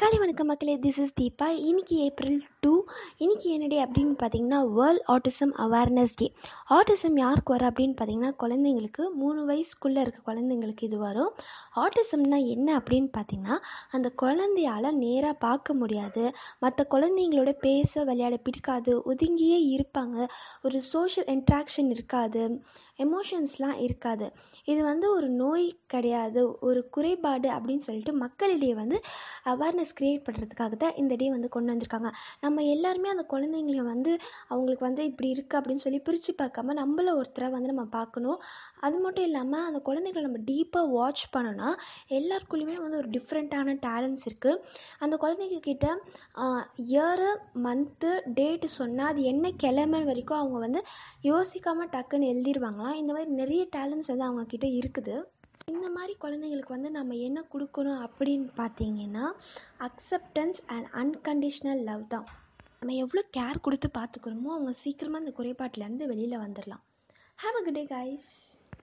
காலை வணக்கம் மக்களே திஸ் இஸ் தீபா. இன்னைக்கு ஏப்ரல் டூ இன்னைக்கு என்ன டே அப்படின்னு பார்த்தீங்கன்னா world autism awareness day autism யாருக்கு வரும் அப்படின்னு பார்த்தீங்கன்னா குழந்தைங்களுக்கு மூணு வயசுக்குள்ளே இருக்க குழந்தைங்களுக்கு இது வரும். ஆட்டிசம்னா என்ன அப்படின்னு பார்த்தீங்கன்னா அந்த குழந்தையால் நேராக பார்க்க முடியாது. மற்ற குழந்தைங்களோட பேச விளையாட பிடிக்காது. ஒதுங்கியே இருப்பாங்க. ஒரு சோஷியல் இன்ட்ராக்ஷன் இருக்காது. எமோஷன்ஸ்லாம் இருக்காது. இது வந்து ஒரு நோய் கிடையாது. ஒரு குறைபாடு அப்படின்னு சொல்லிட்டு மக்களிடையே வந்து அவேர்னஸ் க்ரியேட் பண்ணுறதுக்காக தான் இந்த டே வந்து கொண்டு வந்திருக்காங்க. நம்ம எல்லாருமே அந்த குழந்தைங்கள வந்து அவங்களுக்கு வந்து இப்படி இருக்குது அப்படின்னு சொல்லி பிரித்து பார்க்காம நம்மள ஒருத்தரை வந்து நம்ம பார்க்கணும். அது மட்டும் இல்லாமல் அந்த குழந்தைங்கள நம்ம டீப்பாக வாட்ச் பண்ணோன்னா எல்லாருக்குள்ளேயுமே வந்து ஒரு டிஃப்ரெண்ட்டான டேலண்ட்ஸ் இருக்குது அந்த குழந்தைங்கக்கிட்ட இயரு மந்த்து டேட்டு சொன்னால் அது என்ன கிழமை வரைக்கும் அவங்க வந்து யோசிக்காமல் டக்குன்னு எழுதிருவாங்களாம். இந்த மாதிரி நிறைய டேலண்ட்ஸ் வந்து அவங்கக்கிட்ட இருக்குது. இந்த மாதிரி குழந்தைங்களுக்கு வந்து நம்ம என்ன கொடுக்கணும் அப்படின்னு பார்த்தீங்கன்னா அக்செப்டன்ஸ் அண்ட் அன்கண்டிஷ்னல் லவ் தான். நம்ம எவ்வளோ கேர் கொடுத்து பார்த்துக்கிறோமோ அவங்க சீக்கிரமாக அந்த குறைபாட்டிலேருந்து வெளியில் வந்துடலாம் have a good day guys